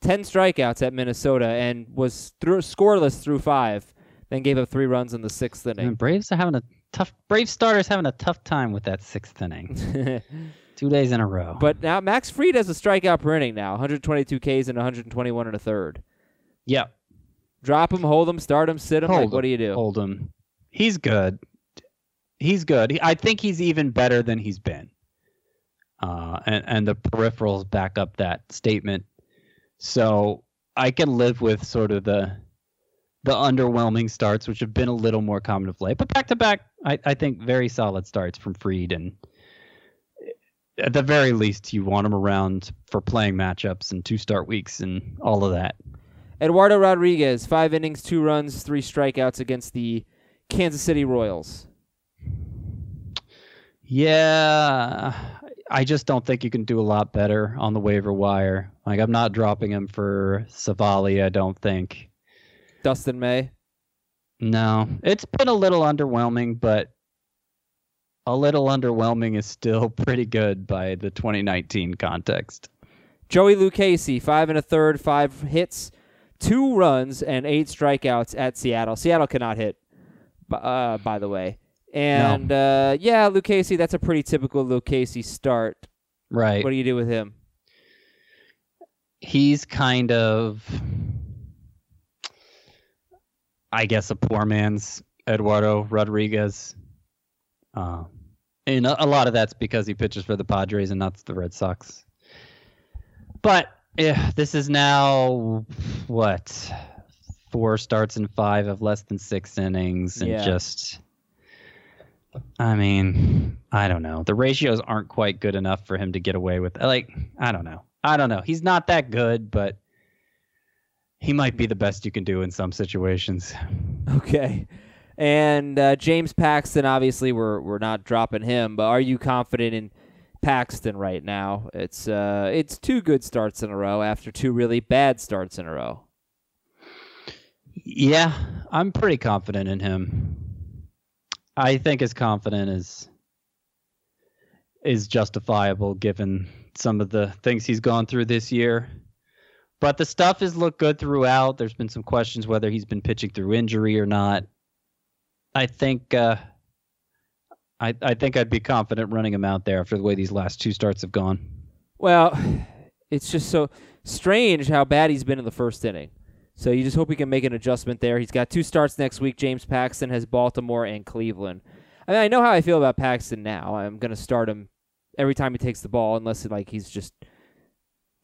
10 strikeouts at Minnesota and was through, scoreless through five, then gave up three runs in the sixth And inning. Braves are having a tough. Brave starters having a tough time with that sixth inning. Two days in a row. but now Max Fried has a strikeout per inning now 122 Ks and 121 and a third. Yep. Drop him, hold him, start him, sit him. hold Like, what do you do? Hold him. He's good. He's good. He- I think he's even better than he's been. Uh, and and the peripherals back up that statement. So I can live with sort of the the underwhelming starts, which have been a little more common of late. But back to back, I, I think very solid starts from Fried, and at the very least, you want him around for playing matchups and two start weeks and all of that. Eduardo Rodriguez, five innings, two runs, three strikeouts against the Kansas City Royals. Yeah, I just don't think you can do a lot better on the waiver wire. Like I'm not dropping him for Civale. I don't think. Dustin May. No, it's been a little underwhelming, but a little underwhelming is still pretty good by the 2019 context. Joey Lucchesi, five and a third, five hits, two runs, and eight strikeouts at Seattle. Seattle cannot hit, uh, by the way. And uh, yeah, Lucchesi, that's a pretty typical Lucchesi start. Right. What do you do with him? He's kind of, I guess, a poor man's Eduardo Rodriguez. Uh, and a, a lot of that's because he pitches for the Padres and not the Red Sox. But yeah, this is now what four starts in five of less than six innings, and Yeah. just. I mean, I don't know. The ratios aren't quite good enough for him to get away with. Like, I don't know. I don't know. He's not that good, but he might be the best you can do in some situations. Okay. And uh, James Paxton, obviously, we're we're not dropping him, but are you confident in Paxton right now? It's uh, it's two good starts in a row after two really bad starts in a row. Yeah, I'm pretty confident in him. I think his confidence as is justifiable given some of the things he's gone through this year. But the stuff has looked good throughout. There's been some questions whether he's been pitching through injury or not. I think uh, I I think I'd be confident running him out there after the way these last two starts have gone. Well, it's just so strange how bad he's been in the first inning. So you just hope he can make an adjustment there. He's got two starts next week. James Paxton has Baltimore and Cleveland. I mean, I know how I feel about Paxton now. I'm going to start him every time he takes the ball, unless like he's just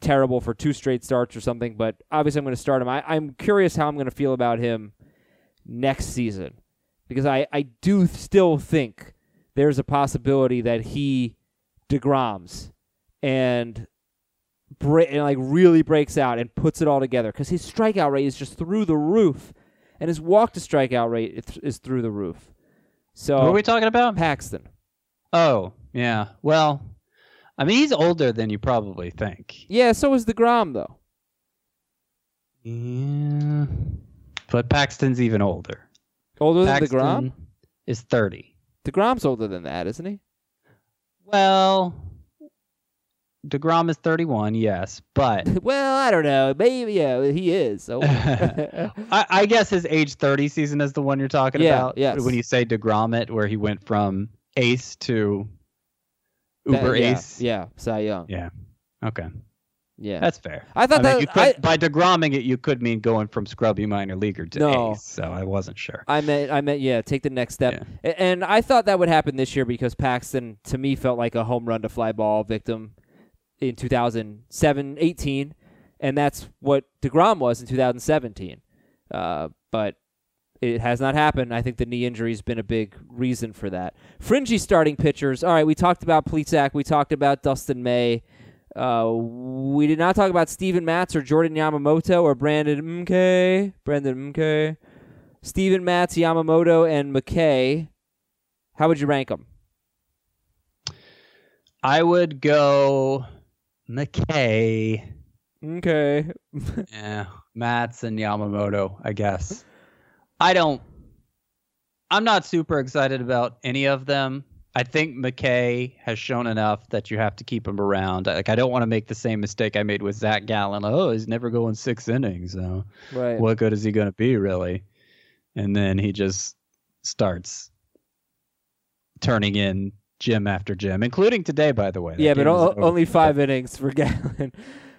terrible for two straight starts or something. But obviously, I'm going to start him. I, I'm curious how I'm going to feel about him next season because I, I do still think there's a possibility that he degroms and break and like really breaks out and puts it all together because his strikeout rate is just through the roof, and his walk to strikeout rate is- is through the roof. So What are we talking about? Paxton, Oh, yeah. Well, I mean, he's older than you probably think. yeah. So is Degrom though. Yeah. But Paxton's even older. Older than Paxton Degrom. is 30. Degrom's older than that, isn't he? Well, DeGrom is 31, yes, but well, I don't know. Maybe yeah, he is. So I, I guess his age 30 season is the one you're talking Yeah, about. yes. When you say DeGrom it, where he went from ace to That- uber yeah, ace. Yeah, Cy Young. Yeah. Okay. Yeah. That's fair. I thought I mean, that you could, I, by DeGromming it, you could mean going from scrubby minor leaguer to No. ace. So I wasn't sure. I meant, I meant, yeah, take the next step. A- And I thought that would happen this year because Paxton, to me, felt like a home run to fly ball victim in 2007 18. And that's what DeGrom was in 2017. Uh, but it has not happened. I think the knee injury has been a big reason for that. Fringy starting pitchers. All right, we talked about Plesac. We talked about Dustin May. Uh, we did not talk about Steven Matz or Jordan Yamamoto or Brandon McKay. Brandon McKay. Steven Matz, Yamamoto, and McKay. How would you rank them? I would go McKay. Okay. Yeah, Matz and Yamamoto, I guess. I don't. I'm not super excited about any of them. I think McKay has shown enough that you have to keep him around. Like I don't want to make the same mistake I made with Zac Gallen. Oh, he's never going six innings. So Right. what good is he going to be really? And then he just starts turning in gym after gym, including today, by the way. That yeah, but o- only five innings for Gallen.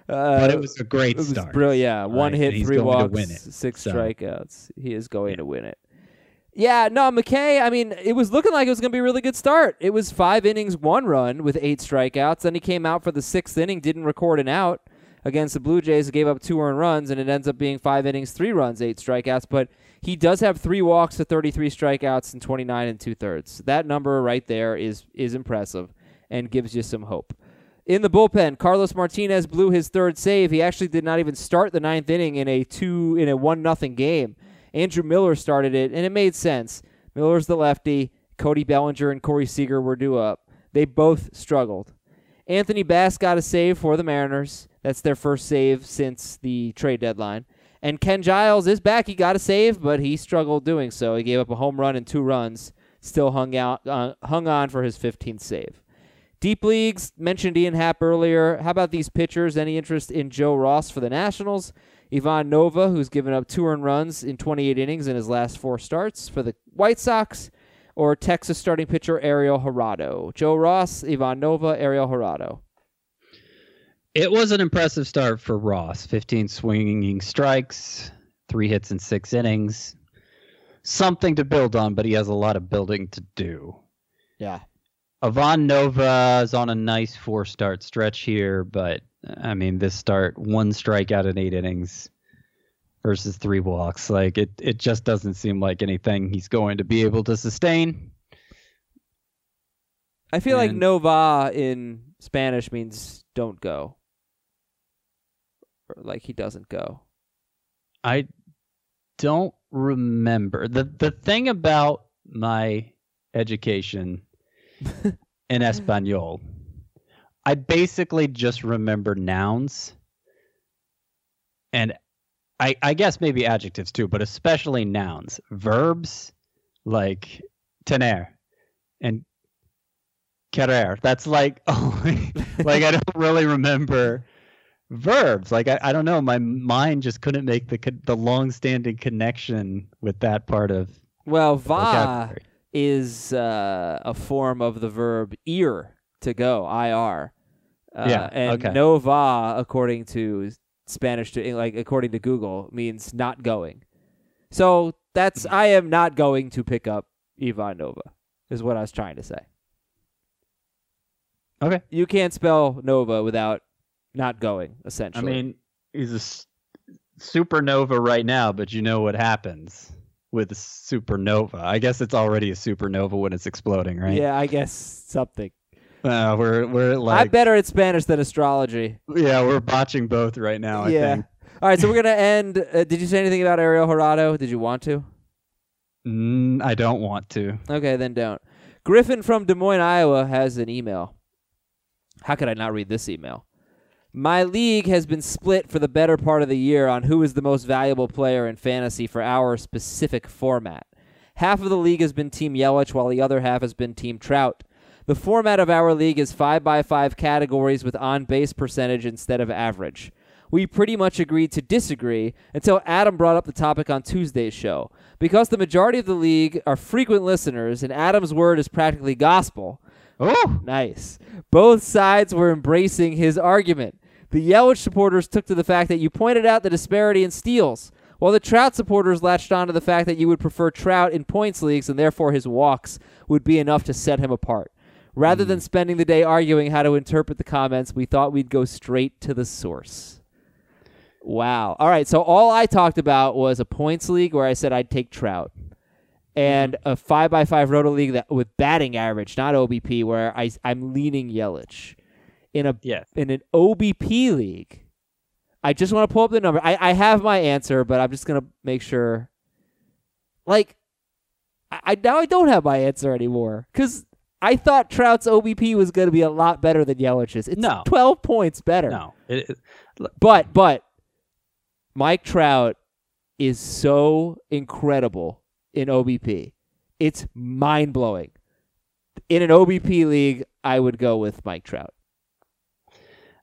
Uh, But it was a great it was start. brilliant. Yeah, one Right, hit, three walks, six so. strikeouts. He is going to win it. Yeah, no, McKay. I mean, it was looking like it was going to be a really good start. It was five innings, one run with eight strikeouts. Then he came out for the sixth inning, didn't record an out against the Blue Jays, gave up two earned runs, and it ends up being five innings, three runs, eight strikeouts. But he does have three walks to 33 strikeouts and 29 and two thirds. That number right there is is impressive and gives you some hope. In the bullpen, Carlos Martinez blew his third save. He actually did not even start the ninth inning in a two in a one nothing game. Andrew Miller started it, and it made sense. Miller's the lefty. Cody Bellinger and Corey Seager were due up. They both struggled. Anthony Bass got a save for the Mariners. That's their first save since the trade deadline. And Ken Giles is back. He got a save, but he struggled doing so. He gave up a home run and two runs. Still hung out, uh, hung on for his 15th save. Deep leagues mentioned Ian Happ earlier. How about these pitchers? Any interest in Joe Ross for the Nationals? Ivan Nova, who's given up two earned runs in 28 innings in his last four starts for the White Sox, or Texas starting pitcher Ariel Jurado. Joe Ross, Ivan Nova, Ariel Jurado. It was an impressive start for Ross. 15 swinging strikes, three hits in six innings. Something to build on, but he has a lot of building to do. Yeah. Ivan Nova is on a nice four start stretch here, but I mean, this start, one strikeout in eight innings versus three walks. Like, it, it just doesn't seem like anything he's going to be able to sustain. I feel like And- Nova in Spanish means don't go. Or like he doesn't go. I don't remember the the thing about my education in Espanol. I basically just remember nouns, and I I guess maybe adjectives too, but especially nouns, verbs like tener and querer. That's like only like I don't really remember verbs. Like I, I don't know, my mind just couldn't make the the long-standing connection with that part of Well, va vocabulary. is uh, a form of the verb ir to go, ir. Uh, Yeah, and okay. nova, according to Spanish to like according to Google, means not going. So that's I am not going to pick up Ivan Nova, is what I was trying to say. Okay. You can't spell Nova without not going. Essentially. I mean, he's a s- supernova right now, but you know what happens with a supernova. I guess it's already a supernova when it's exploding, right? yeah, I guess something. Uh, we're we're like I'm better at Spanish than astrology. yeah, we're botching both right now. I yeah. think. All right, so we're gonna end. Uh, did you say anything about Ariel Jurado? Did you want to? Mm, I don't want to. Okay, then don't. Griffin from Des Moines, Iowa has an email. How could I not read this email? My league has been split for the better part of the year on who is the most valuable player in fantasy for our specific format. Half of the league has been Team Yelich, while the other half has been Team Trout. The format of our league is 5 by 5 categories with on base percentage instead of average. We pretty much agreed to disagree until Adam brought up the topic on Tuesday's show. Because the majority of the league are frequent listeners and Adam's word is practically gospel, Oh, Nice. Both sides were embracing his argument. The Yelich supporters took to the fact that you pointed out the disparity in steals, while the Trout supporters latched on to the fact that you would prefer Trout in points leagues and therefore his walks would be enough to set him apart. Rather than mm. spending the day arguing how to interpret the comments, we thought we'd go straight to the source. Wow. All right, so all I talked about was a points league where I said I'd take Trout and mm. a five by five roto league that with batting average, not OBP, where I I'm leaning Yelich. In a in an OBP league, I just want to pull up the number. I, I have my answer, but I'm just gonna make sure. Like, I, I now I don't have my answer anymore because I thought Trout's OBP was going to be a lot better than Yelich's. It's No. 12 points better. No, it, it- But but Mike Trout is so incredible in OBP. It's mind blowing. In an OBP league, I would go with Mike Trout.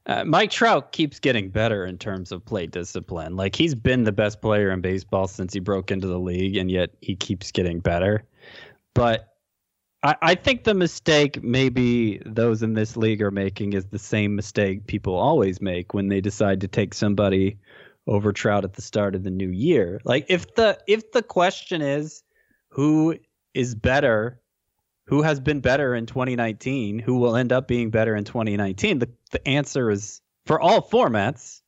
Uh, Mike Trout keeps getting better in terms of play discipline. Like he's been the best player in baseball since he broke into the league, and yet he keeps getting better. But I, I think the mistake maybe those in this league are making is the same mistake people always make when they decide to take somebody over Trout at the start of the new year. Like if the if the question is who is better who has been better in 2019, who will end up being better in 2019? The the answer is for all formats,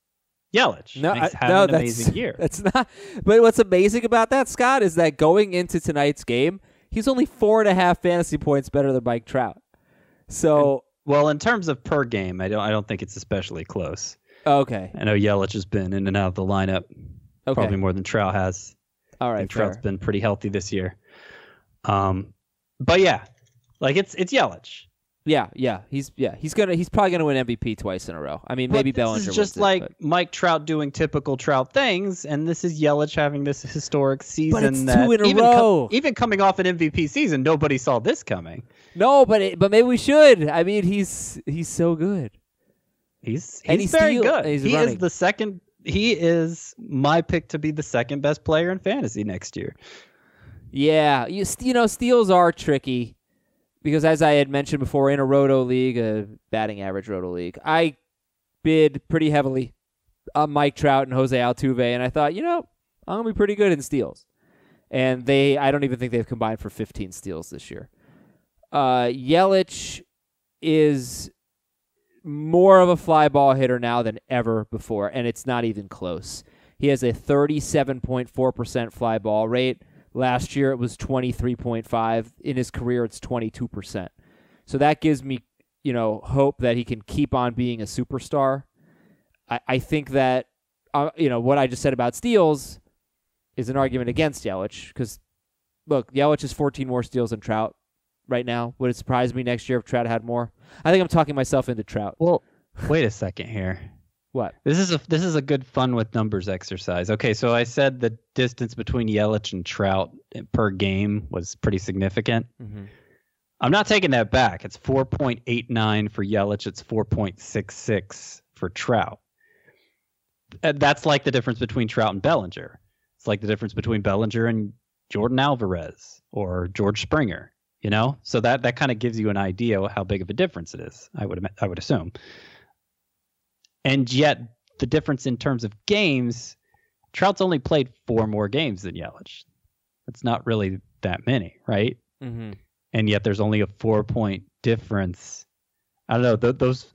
Yelich. No, I- had no, an that's, amazing year. That's not. But what's amazing about that, Scott, is that going into tonight's game, he's only four and a half fantasy points better than Mike Trout. So Well, in terms of per game, I don't I don't think it's especially close. okay, I know Yelich has been in and out of the lineup okay, probably more than Trout has. all right, think Trout's fair. been pretty healthy this year. Um, but yeah, like it's it's Yelich. Yeah, yeah, he's yeah, he's gonna he's probably gonna win MVP twice in a row. I mean, But maybe this Bellinger is just it, like but- Mike Trout doing typical Trout things, and this is Yelich having this historic season. it's that two in a even row. even coming off an MVP season, nobody saw this coming. no, but it, but maybe we should. I mean, he's he's so good. He's he's he's very good. he's he running. is the second. He is my pick to be the second best player in fantasy next year. Yeah, you you know steals are tricky because as I had mentioned before, in a roto league, a batting average roto league, I bid pretty heavily on Mike Trout and Jose Altuve, and I thought, you know, I'm gonna be pretty good in steals. And they, I don't even think they've combined for 15 steals this year. Uh, Yelich is more of a fly ball hitter now than ever before, and it's not even close. He has a 37.4% fly ball rate. Last year it was 23.5. In his career it's 22%. So that gives me, you know, hope that he can keep on being a superstar. I, I think that, uh, you know, what I just said about steals is an argument against Yelich because, look, Yelich has 14 more steals than Trout right now. Would it surprise me next year if Trout had more? I think I'm talking myself into Trout. Well, wait a second here. What? This is a this is a good fun with numbers exercise. Okay, so I said the distance between Yelich and Trout per game was pretty significant. Mm-hmm. I'm not taking that back. It's 4.89 for Yelich. It's 4.66 for Trout. Uh, That's like the difference between Trout and Bellinger. It's like the difference between Bellinger and Yordan Alvarez or George Springer. You know, so that that kind of gives you an idea how big of a difference it is. I would I would assume. And yet, the difference in terms of games, Trout's only played four more games than Yelich. That's not really that many, right? Mm-hmm. and yet there's only a four point difference. I don't know. Th- those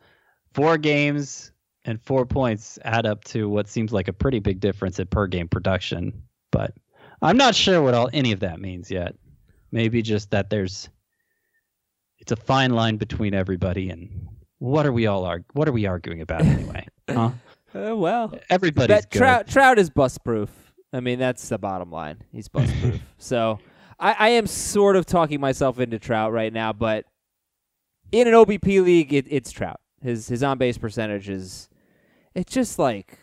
four games and four points add up to what seems like a pretty big difference in per game production. But I'm not sure what all any of that means yet. Maybe just that there's it's a fine line between everybody and what are we all arg- what are we arguing about anyway? huh? Uh, well, Everybody's that. Trout Trout is bust proof. I mean, that's the bottom line. He's bust proof. so I, I am sort of talking myself into Trout right now, but in an OBP league, it, it's Trout. His his on base percentage is it's just like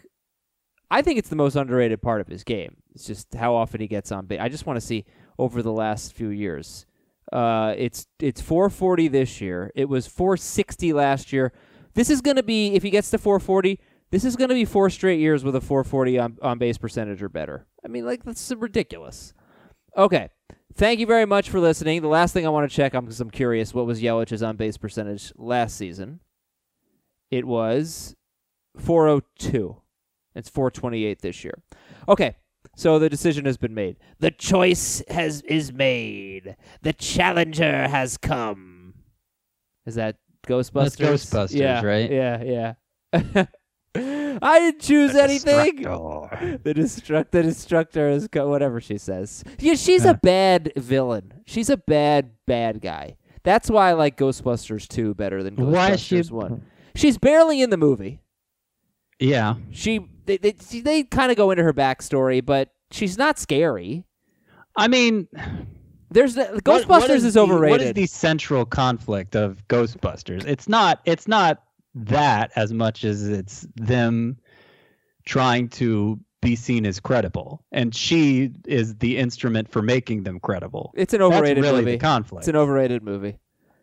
I think it's the most underrated part of his game. It's just how often he gets on base. I just want to see over the last few years. Uh, it's it's 440 this year. It was 460 last year. This is going to be if he gets to 440. This is going to be four straight years with a 440 on, on base percentage or better. I mean, like that's ridiculous. Okay, thank you very much for listening. The last thing I want to check, because I'm curious, what was Yelich's on base percentage last season? It was 402. It's 428 this year. Okay, so the decision has been made. The choice has is made. The challenger has come. Is that Ghostbusters? Ghostbusters, yeah, right? Yeah, yeah. I didn't choose anything. The destruct the destructor is co- whatever she says. Yeah, she's a bad villain. She's a bad bad guy. That's why I like Ghostbusters 2 better than Ghostbusters Why is she- 1. She's barely in the movie. Yeah. She they they, they kind of go into her backstory, but she's not scary. I mean, There's the, Ghostbusters what is, the- overrated. What is the central conflict of Ghostbusters? It's not. It's not that as much as it's them trying to be seen as credible, and she is the instrument for making them credible. it's an That's overrated really movie. the conflict. It's an overrated movie.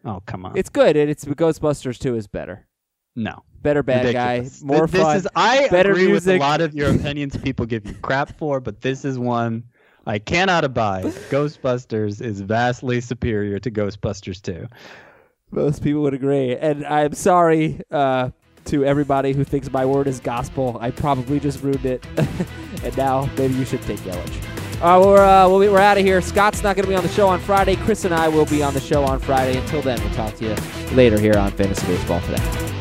oh come on! It's good. and It's Ghostbusters 2 is better. no. Better bad Ridiculous. guy, more Th- this fun. Is, I better agree with a lot of your opinions people give you crap for, but this is one I cannot abide. Ghostbusters is vastly superior to Ghostbusters 2. Most people would agree. And I'm sorry uh, to everybody who thinks my word is gospel. I probably just ruined it. and now maybe you should take Yelich. All right, we're, uh, we'll be, we're out of here. Scott's not going to be on the show on Friday. Chris and I will be on the show on Friday. Until then, we'll talk to you later here on Fantasy Baseball today.